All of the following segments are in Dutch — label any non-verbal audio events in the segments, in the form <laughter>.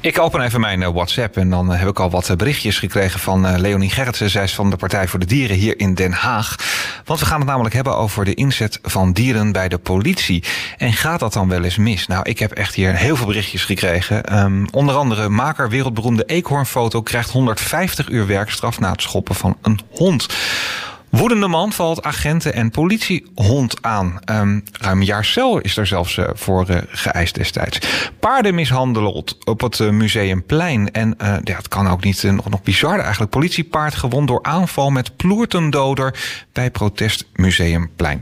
Ik open even mijn eh, WhatsApp en dan heb ik al wat berichtjes gekregen van Leonie Gerritsen. Zij is van de Partij voor de Dieren hier in Den Haag. Want we gaan het namelijk hebben over de inzet van dieren bij de politie. En gaat dat dan wel eens mis? Nou, ik heb echt hier heel veel berichtjes gekregen. Um, onder andere maker wereldberoemde eekhoornfoto krijgt 150 uur werkstraf na het schoppen van een hond. Woedende man valt agenten en politiehond aan. Um, ruim een jaar cel is er zelfs uh, voor uh, geëist destijds. Paarden mishandeld op het uh, Museumplein. En ja, het kan ook niet nog, nog bizar eigenlijk. Politiepaard gewond door aanval met ploertendoder bij protest Museumplein.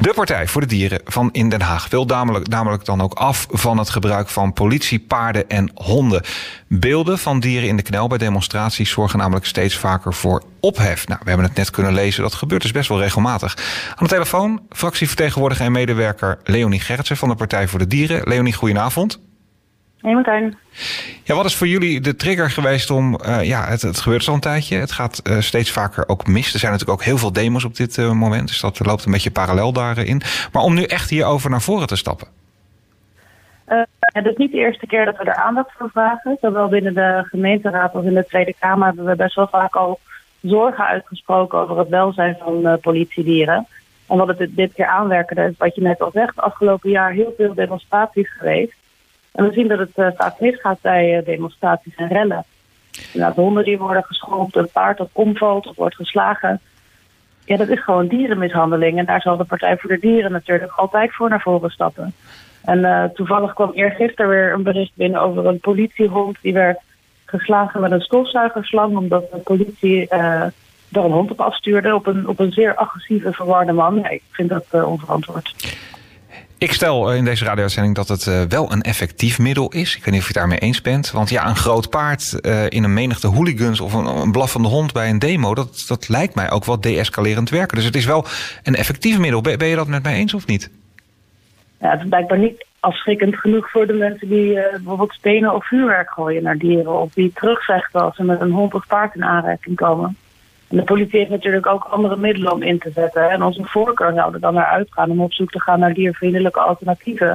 De Partij voor de Dieren van in Den Haag wil namelijk, namelijk dan ook af van het gebruik van politiepaarden en honden. Beelden van dieren in de knel bij demonstraties zorgen namelijk steeds vaker voor ophef. Nou, we hebben het net kunnen lezen, dat gebeurt dus best wel regelmatig. Aan de telefoon fractievertegenwoordiger en medewerker Leonie Gerritsen van de Partij voor de Dieren. Leonie, goedenavond. Hey Martijn. Ja, wat is voor jullie de trigger geweest om... Uh, ja, het, het, gebeurt al een tijdje. Het gaat uh, steeds vaker ook mis. Er zijn natuurlijk ook heel veel demos op dit uh, moment. Dus dat loopt een beetje parallel daarin. Maar om nu echt hierover naar voren te stappen. het is niet de eerste keer dat we er aandacht voor vragen. Zowel binnen de gemeenteraad als in de Tweede Kamer... hebben we best wel vaak al zorgen uitgesproken... over het welzijn van politiedieren. En wat het dit keer aanwerkende is wat je net al zegt... afgelopen jaar heel veel demonstraties geweest en we zien dat het uh, vaak misgaat bij uh, demonstraties en rellen. Inderdaad, honden die worden geschopt, een paard dat omvalt of wordt geslagen. Ja, dat is gewoon dierenmishandeling. En daar zal de Partij voor de Dieren natuurlijk altijd voor naar voren stappen. En uh, toevallig kwam eergisteren weer een bericht binnen over een politiehond die werd geslagen met een stofzuigerslang. Omdat de politie uh, er een hond op afstuurde op een, op een zeer agressieve, verwarde man. Ja, ik vind dat onverantwoord. Ik stel eh, in deze radio-uitzending dat het uh, wel een effectief middel is. Ik weet niet of je het daarmee eens bent. Want ja, een groot paard uh, in een menigte hooligans of een, een blaffende hond bij een demo... Dat, dat lijkt mij ook wel deescalerend werken. Dus het is wel een effectief middel. Ben, ben je dat met mij eens of niet? Ja, het is blijkbaar niet afschrikkend genoeg voor de mensen die uh, bijvoorbeeld stenen of vuurwerk gooien naar dieren. Of die terugvechten als ze met een hond of paard in aanraking komen. De politie heeft natuurlijk ook andere middelen om in te zetten. En onze voorkeur zou er dan naar uitgaan om op zoek te gaan naar diervriendelijke alternatieven.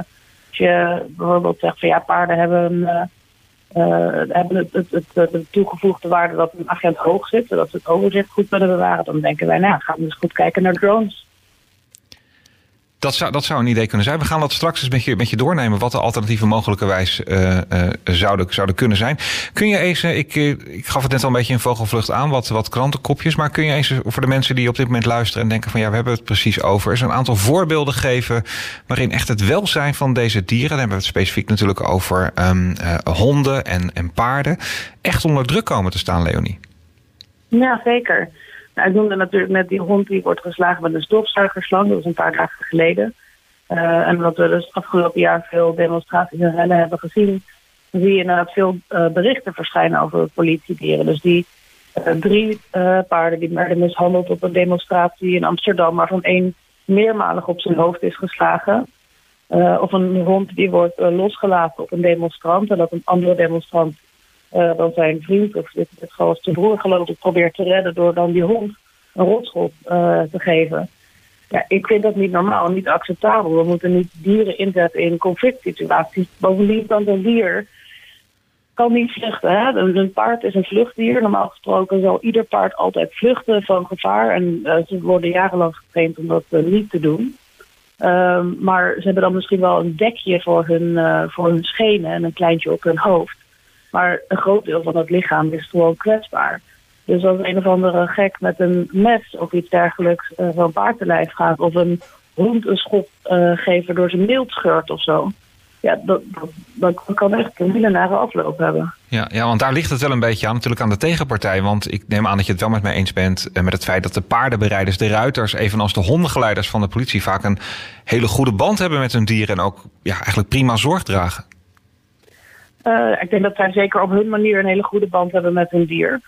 Als je bijvoorbeeld zegt van ja, paarden hebben, uh, hebben het, het, het, de toegevoegde waarde dat een agent hoog zit, zodat ze het overzicht goed kunnen bewaren, dan denken wij, nou, gaan we eens goed kijken naar drones. Dat zou, dat zou een idee kunnen zijn. We gaan dat straks eens met je, met je doornemen wat de alternatieven mogelijkerwijs uh, uh, zouden, zouden kunnen zijn. Kun je eens, uh, ik, ik gaf het net al een beetje in vogelvlucht aan, wat, wat krantenkopjes. Maar kun je eens voor de mensen die op dit moment luisteren en denken van ja, we hebben het precies over. Eens een aantal voorbeelden geven waarin echt het welzijn van deze dieren, dan hebben we het specifiek natuurlijk over um, honden en, en paarden, echt onder druk komen te staan, Leonie. Ja, zeker. Nou, ik noemde natuurlijk net die hond die wordt geslagen met een stofzuigerslang. Dat was een paar dagen geleden. Uh, en omdat we dus afgelopen jaar veel demonstraties en rellen hebben gezien... zie je inderdaad veel uh, berichten verschijnen over politiedieren. Dus die uh, drie paarden die werden mishandeld op een demonstratie in Amsterdam... waarvan één meermalig op zijn hoofd is geslagen. of een hond die wordt losgelaten op een demonstrant... en dat een andere demonstrant uh, dan zijn vriend of dit, dit gewoon zijn broer geloof ik probeert te redden door dan die hond een rotschop uh, te geven. Ja, ik vind dat niet normaal, niet acceptabel. We moeten niet dieren inzetten in conflict situaties. Bovendien kan een dier kan niet vluchten. Hè? Een paard is een vluchtdier. Normaal gesproken zal ieder paard altijd vluchten van gevaar. En uh, ze worden jarenlang getraind om dat niet te doen. Um, maar ze hebben dan misschien wel een dekje voor hun, voor hun schenen en een kleintje op hun hoofd. Maar een groot deel van het lichaam is gewoon kwetsbaar. Dus als een of andere gek met een mes of iets dergelijks uh, van paard te lijf gaat... of een hond een schop uh, geven door zijn mild scheurt of zo... Ja, dat, kan echt een millenare afloop hebben. Ja, ja, want daar ligt het wel een beetje aan, natuurlijk aan de tegenpartij. Want ik neem aan dat je het wel met mij eens bent uh, met het feit dat de paardenbereiders, de ruiters, evenals de hondengeleiders van de politie vaak een hele goede band hebben met hun dieren en ook ja, eigenlijk prima zorg dragen. Uh, ik denk dat zij zeker op hun manier een hele goede band hebben met hun dier.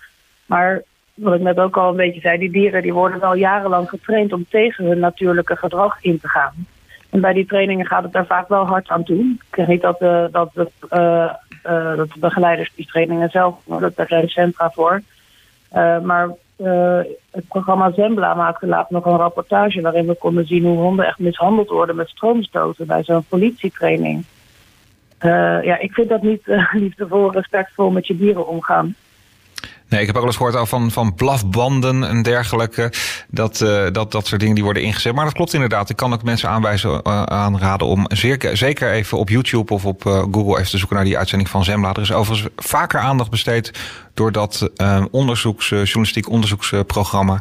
Maar wat ik net ook al een beetje zei, die dieren die worden wel jarenlang getraind om tegen hun natuurlijke gedrag in te gaan. En bij die trainingen gaat het daar vaak wel hard aan toe. Ik zeg niet dat de, dat de, uh, dat de begeleiders die trainingen zelf, dat daar zijn centra voor. Maar het programma Zembla maakte laatst nog een rapportage waarin we konden zien hoe honden echt mishandeld worden met stroomstoten bij zo'n politietraining. Ja, ik vind dat niet liefdevol, respectvol met je dieren omgaan. Nee, ik heb ook wel eens gehoord van, van blafbanden en dergelijke. Dat, uh, dat, dat soort dingen die worden ingezet. Maar dat klopt inderdaad. Ik kan ook mensen aanwijzen, uh, aanraden om zeker, zeker even op YouTube of op uh, Google even te zoeken naar die uitzending van Zembla. Er is overigens vaker aandacht besteed door dat onderzoeks, journalistiek onderzoeksprogramma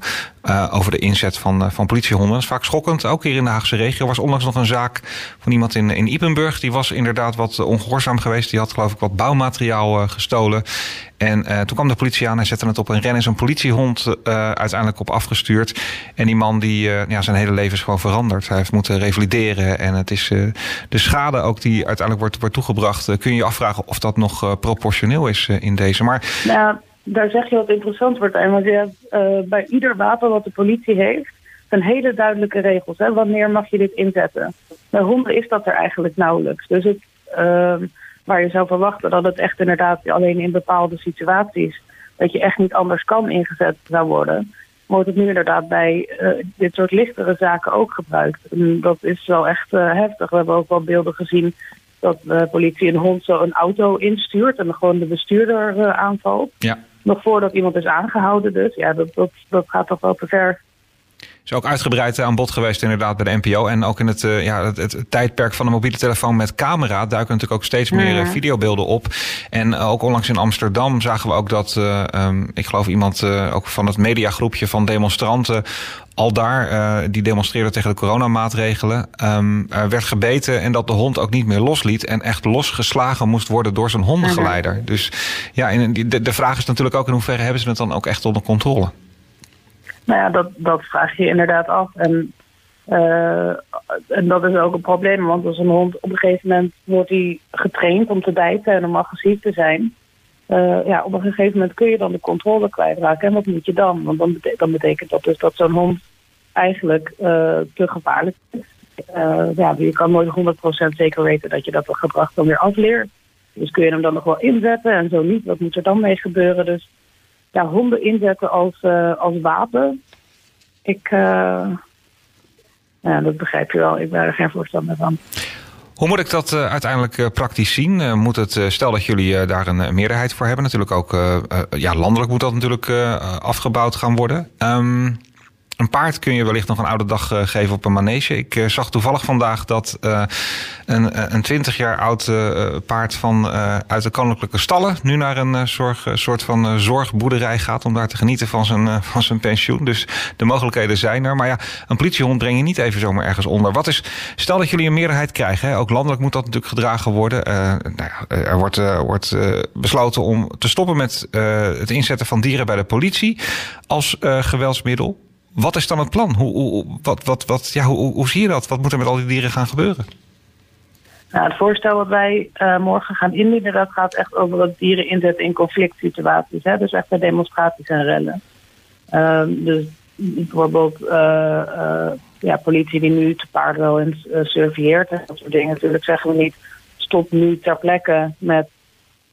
over de inzet van, van politiehonden. Dat is vaak schokkend. Ook hier in de Haagse regio er was onlangs nog een zaak van iemand in, in Ipenburg. Die was inderdaad wat ongehoorzaam geweest. Die had geloof ik wat bouwmateriaal gestolen. En toen kwam de politie aan en zette het op een ren. En zo'n politiehond uiteindelijk op afgestuurd. En die man die, ja, zijn hele leven is gewoon veranderd. Hij heeft moeten revalideren. En het is de schade ook die uiteindelijk wordt, wordt toegebracht. kun je je afvragen of dat nog proportioneel is in deze. Maar... Nou daar zeg je wat interessant wordt. Want je hebt bij ieder wapen wat de politie heeft, zijn hele duidelijke regels. Hè? Wanneer mag je dit inzetten? Bij honden is dat er eigenlijk nauwelijks. Dus het, uh, waar je zou verwachten dat het echt inderdaad alleen in bepaalde situaties, dat je echt niet anders kan ingezet zou worden, wordt het nu inderdaad bij uh, dit soort lichtere zaken ook gebruikt. En dat is wel echt uh, heftig. We hebben ook wel beelden gezien dat de politie een hond zo een auto instuurt en gewoon de bestuurder uh, aanvalt. Ja. Nog voordat iemand is aangehouden dus. Ja, dat, dat, dat gaat toch wel te ver. Is ook uitgebreid aan bod geweest inderdaad bij de NPO. En ook in het, uh, ja, het, het, tijdperk van de mobiele telefoon met camera... duiken natuurlijk ook steeds meer mm. videobeelden op. En ook onlangs in Amsterdam zagen we ook dat... Um, ik geloof iemand ook van het mediagroepje van demonstranten... al daar, die demonstreerde tegen de coronamaatregelen... Um, werd gebeten en dat de hond ook niet meer losliet... en echt losgeslagen moest worden door zijn hondengeleider. Dus ja, en de, de vraag is natuurlijk ook... in hoeverre hebben ze het dan ook echt onder controle? Nou ja, dat, dat vraag je inderdaad af. En, uh, en dat is ook een probleem, want als een hond op een gegeven moment wordt hij getraind om te bijten en om agressief te zijn. Uh, ja, op een gegeven moment kun je dan de controle kwijtraken. En wat moet je dan? Want dan, bete dan betekent dat dus dat zo'n hond eigenlijk uh, te gevaarlijk is. ja, je kan nooit 100% zeker weten dat je dat gedrag dan weer afleert. Dus kun je hem dan nog wel inzetten en zo niet. Wat moet er dan mee gebeuren? Dus ja, honden inzetten als, uh, als wapen. Ik, uh, ja, dat begrijp je wel. Ik ben er geen voorstander van. Hoe moet ik dat uh, uiteindelijk praktisch zien? moet het, stel dat jullie daar een meerderheid voor hebben, natuurlijk ook ja, landelijk moet dat natuurlijk afgebouwd gaan worden. Um, een paard kun je wellicht nog een oude dag uh, geven op een manege. Ik uh, zag toevallig vandaag dat uh, een, 20 jaar oud paard van, uit de koninklijke stallen nu naar een zorg, soort van zorgboerderij gaat om daar te genieten van zijn, van zijn pensioen. Dus de mogelijkheden zijn er. Maar ja, een politiehond breng je niet even zomaar ergens onder. Wat is, stel dat jullie een meerderheid krijgen, hè, ook landelijk moet dat natuurlijk gedragen worden. nou ja, er wordt, wordt besloten om te stoppen met het inzetten van dieren bij de politie als geweldsmiddel. Wat is dan het plan? Hoe, hoe, wat, wat, wat, ja, hoe, hoe zie je dat? Wat moet er met al die dieren gaan gebeuren? Nou, het voorstel wat wij uh, morgen gaan indienen, dat gaat echt over het dieren inzetten in conflict situaties. Hè? Dus echt bij demonstraties en rellen. Uh, dus bijvoorbeeld uh, ja, politie die nu te paard wel eens surveilleert en dat soort dingen. Natuurlijk zeggen we niet, stop nu ter plekke met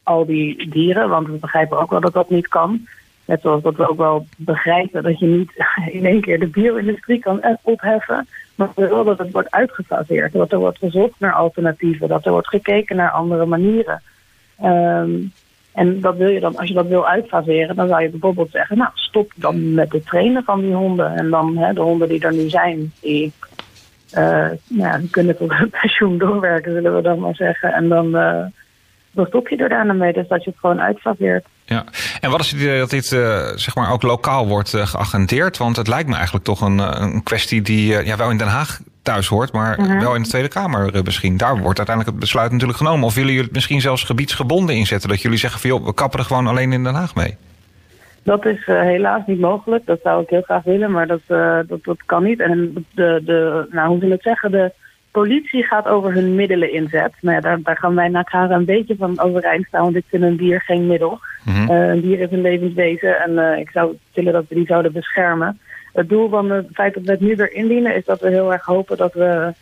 al die dieren, want we begrijpen ook wel dat dat niet kan. Net zoals dat we ook wel begrijpen dat je niet <laughs> in één keer de bio-industrie kan opheffen. Maar wel dat het wordt uitgefaseerd. Dat er wordt gezocht naar alternatieven. Dat er wordt gekeken naar andere manieren. Um, en dat wil je dan, als je dat wil uitfaseren, dan zou je bijvoorbeeld zeggen, nou stop dan met het trainen van die honden. En dan hè, de honden die er nu zijn, die, uh, nou, kunnen tot hun pensioen doorwerken, zullen we dan maar zeggen. En dan, dan stop je er daarna mee, dus dat je het gewoon uitfaseert. Ja, en wat is het idee dat dit uh, zeg maar ook lokaal wordt uh, geagendeerd? Want het lijkt me eigenlijk toch een, eh, een kwestie die uh, ja, wel in Den Haag thuis hoort, maar mhm. -huh. wel in de Tweede Kamer misschien. Daar wordt uiteindelijk het besluit natuurlijk genomen. Of willen jullie het misschien zelfs gebiedsgebonden inzetten? Dat jullie zeggen van joh, we kappen er gewoon alleen in Den Haag mee? Dat is helaas niet mogelijk. Dat zou ik heel graag willen, maar dat, dat, dat kan niet. En de, de, nou, hoe we het zeggen, de politie gaat over hun middelen inzet. Nou ja, daar, daar gaan wij elkaar een beetje van overeind staan, want ik vind een dier geen middel. Mm -hmm. uh, een dier is een levenswezen en uh, ik zou willen dat we die zouden beschermen. Het doel van het feit dat we het nu weer indienen is dat we heel erg hopen dat we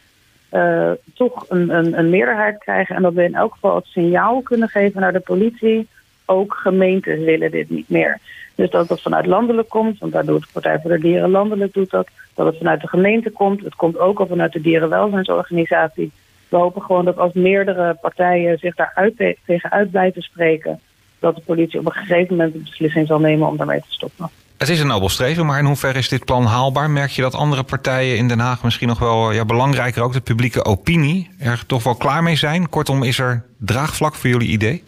uh, toch een, een, een meerderheid krijgen en dat we in elk geval het signaal kunnen geven naar de politie. Ook gemeentes willen dit niet meer. Dus dat het vanuit landelijk komt, want daar doet de Partij voor de Dieren landelijk doet dat. Dat het vanuit de gemeente komt. Het komt ook al vanuit de dierenwelzijnsorganisatie. we hopen gewoon dat als meerdere partijen zich daar uit, tegen uit blijven spreken, dat de politie op een gegeven moment de beslissing zal nemen om daarmee te stoppen. Het is een nobel streven, maar in hoeverre is dit plan haalbaar? Merk je dat andere partijen in Den Haag misschien nog wel, ja, belangrijker ook de publieke opinie, er toch wel klaar mee zijn? Kortom, is er draagvlak voor jullie idee?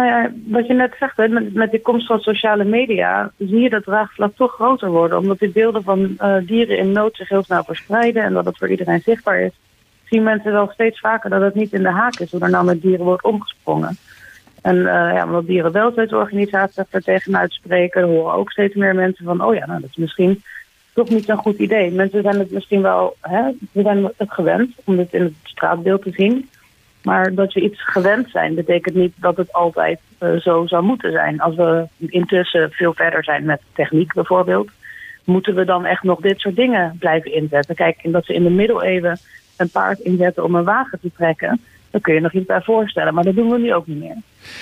Nou ja, wat je net zegt, met, met de komst van sociale media zie je dat draagvlak toch groter worden. Omdat die beelden van uh, dieren in nood zich heel snel verspreiden en dat het voor iedereen zichtbaar is. Zien mensen wel steeds vaker dat het niet in de haak is hoe er nou met dieren wordt omgesprongen. En uh, ja, omdat dierenwelzijnsorganisaties er tegenuit uitspreken, horen ook steeds meer mensen van, oh ja, nou, dat is misschien toch niet zo'n goed idee. Mensen zijn het misschien wel, hè, ze zijn het gewend om dit in het straatbeeld te zien. Maar dat je iets gewend zijn, betekent niet dat het altijd uh, zo zou moeten zijn. Als we intussen veel verder zijn met techniek bijvoorbeeld, moeten we dan echt nog dit soort dingen blijven inzetten. Kijk, dat ze in de middeleeuwen een paard inzetten om een wagen te trekken, dan kun je nog iets bij voorstellen. Maar dat doen we nu ook niet meer.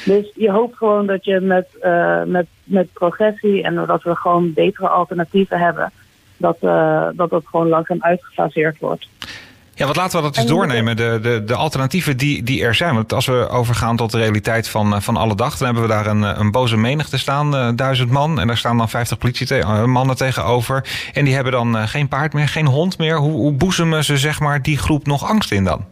Dus je hoopt gewoon dat je met, uh, met, met progressie en dat we gewoon betere alternatieven hebben, dat, uh, dat dat gewoon langzaam uitgefaseerd wordt. Ja, wat laten we dat eens doornemen, de, de, de alternatieven die, die er zijn. Want als we overgaan tot de realiteit van, eh, van alle dag, dan hebben we daar een, een boze menigte staan, duizend man. En daar staan dan vijftig politiemannen tegenover. En die hebben dan geen paard meer, geen hond meer. Hoe, hoe boezemen ze zeg maar, die groep nog angst in dan?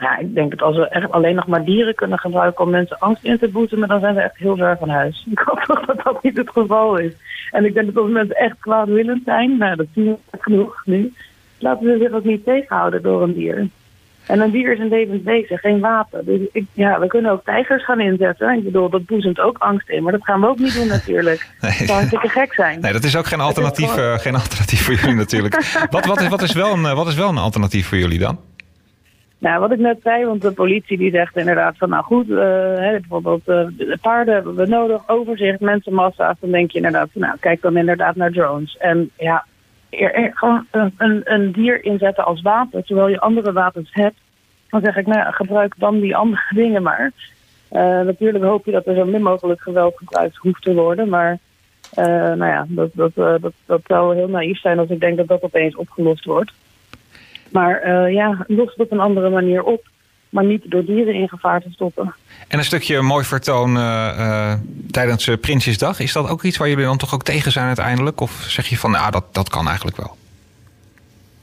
Ja, ik denk dat als we echt alleen nog maar dieren kunnen gebruiken om mensen angst in te boezemen, dan zijn we echt heel ver van huis. <laughs> Ik hoop toch dat dat niet het geval is. En ik denk dat als mensen echt kwaadwillend zijn, nou dat zien we genoeg nu, laten ze zich ook niet tegenhouden door een dier. En een dier is een levend wezen, geen wapen. Dus ik, ja, we kunnen ook tijgers gaan inzetten. Ik bedoel, dat boezemt ook angst in. Maar dat gaan we ook niet doen natuurlijk. <laughs> Nee. Dat zou hartstikke gek zijn. Nee, dat is ook geen alternatief, uh, geen alternatief voor jullie natuurlijk. <laughs> wat, wat, is, wat, is wel een, wat is wel een alternatief voor jullie dan? Nou, wat ik net zei, want de politie die zegt inderdaad van nou goed, uh, hè, bijvoorbeeld uh, de paarden hebben we nodig, overzicht, mensenmassa's. Dan denk je inderdaad van nou kijk dan inderdaad naar drones. En ja, gewoon een, een, dier inzetten als wapen, terwijl je andere wapens hebt. Dan zeg ik nou gebruik dan die andere <laughs> dingen maar. Uh, natuurlijk hoop je dat er zo min mogelijk geweld gebruikt hoeft te worden, maar nou ja, dat, dat, dat, dat zou heel naïef zijn als ik denk dat dat opeens opgelost wordt. Maar ja, lost op een andere manier op. Maar niet door dieren in gevaar te stoppen. En een stukje mooi vertoon uh, uh, tijdens Prinsjesdag. Is dat ook iets waar jullie dan toch ook tegen zijn uiteindelijk? Of zeg je van, ja, dat, dat kan eigenlijk wel?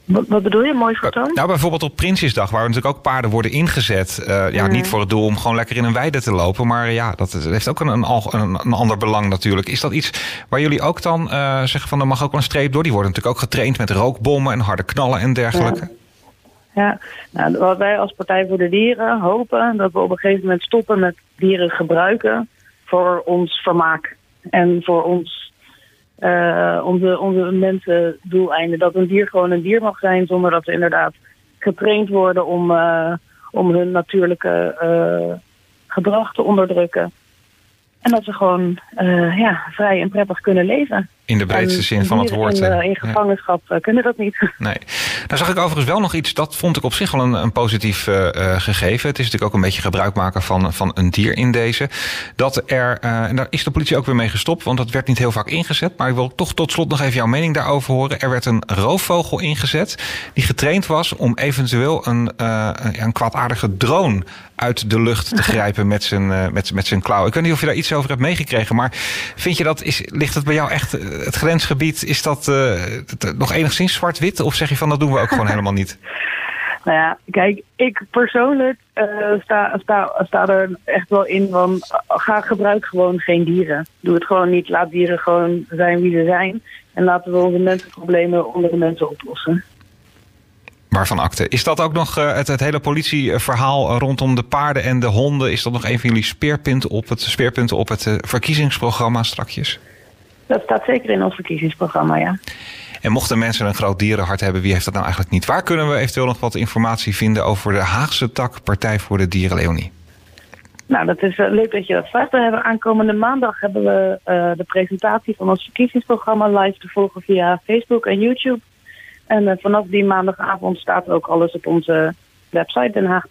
Wat, bedoel je, mooi vertoon? Nou, bijvoorbeeld op Prinsjesdag, waar natuurlijk ook paarden worden ingezet. Uh, ja, niet voor het doel om gewoon lekker in een weide te lopen. Maar ja, dat heeft ook een, een, een ander belang natuurlijk. Is dat iets waar jullie ook dan uh, zeggen van, er mag ook wel een streep door? Die worden natuurlijk ook getraind met rookbommen en harde knallen en dergelijke. Ja. Ja, nou, wat wij als Partij voor de Dieren hopen, dat we op een gegeven moment stoppen met dieren gebruiken voor ons vermaak en voor ons, uh, onze, onze mensen doeleinden. Dat een dier gewoon een dier mag zijn zonder dat ze inderdaad getraind worden om, uh, om hun natuurlijke uh, gedrag te onderdrukken. En dat ze gewoon ja, vrij en prettig kunnen leven. In de breedste zin van het woord. In, uh, in gevangenschap ja. kunnen dat niet. <laughs> Nee. Nou zag ik overigens wel nog iets, dat vond ik op zich wel een, een positief uh, gegeven. Het is natuurlijk ook een beetje gebruik maken van, van een dier in deze. Dat er, en daar is de politie ook weer mee gestopt, want dat werd niet heel vaak ingezet. Maar ik wil toch tot slot nog even jouw mening daarover horen. Er werd een roofvogel ingezet die getraind was om eventueel een, een kwaadaardige drone uit de lucht te <laughs> grijpen met zijn, met, met zijn klauw. Ik weet niet of je daar iets over hebt meegekregen, maar vind je dat, is, ligt het bij jou echt het grensgebied, is dat uh, nog enigszins zwart-wit? Of zeg je van dat doen we ook gewoon helemaal niet? <laughs> Nou ja, kijk, ik persoonlijk uh, sta, sta, sta er echt wel in van ga gebruik gewoon geen dieren. Doe het gewoon niet. Laat dieren gewoon zijn wie ze zijn. En laten we onze mensenproblemen onder de mensen oplossen. Waarvan akte. Is dat ook nog uh, het, het hele politieverhaal rondom de paarden en de honden? Is dat nog een van jullie speerpunten op het, speerpunten op het verkiezingsprogramma strakjes? Dat staat zeker in ons verkiezingsprogramma, ja. En mochten mensen een groot dierenhart hebben, wie heeft dat nou eigenlijk niet? Waar kunnen we eventueel nog wat informatie vinden over de Haagse tak Partij voor de Dieren Leonie? Nou, dat is uh, leuk dat je dat vraagt. We hebben aankomende maandag hebben we uh, de presentatie van ons verkiezingsprogramma live te volgen via Facebook en YouTube. En uh, vanaf die maandagavond staat ook alles op onze website Den Haag.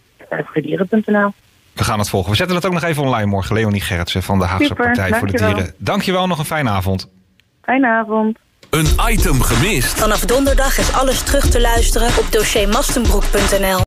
We gaan het volgen. We zetten het ook nog even online morgen. Leonie Gerritsen van de Haagse Super, Partij voor de. Dieren. Dankjewel, nog een fijne avond. Fijne avond. Een item gemist? Vanaf donderdag is alles terug te luisteren op dossiermastenbroek.nl.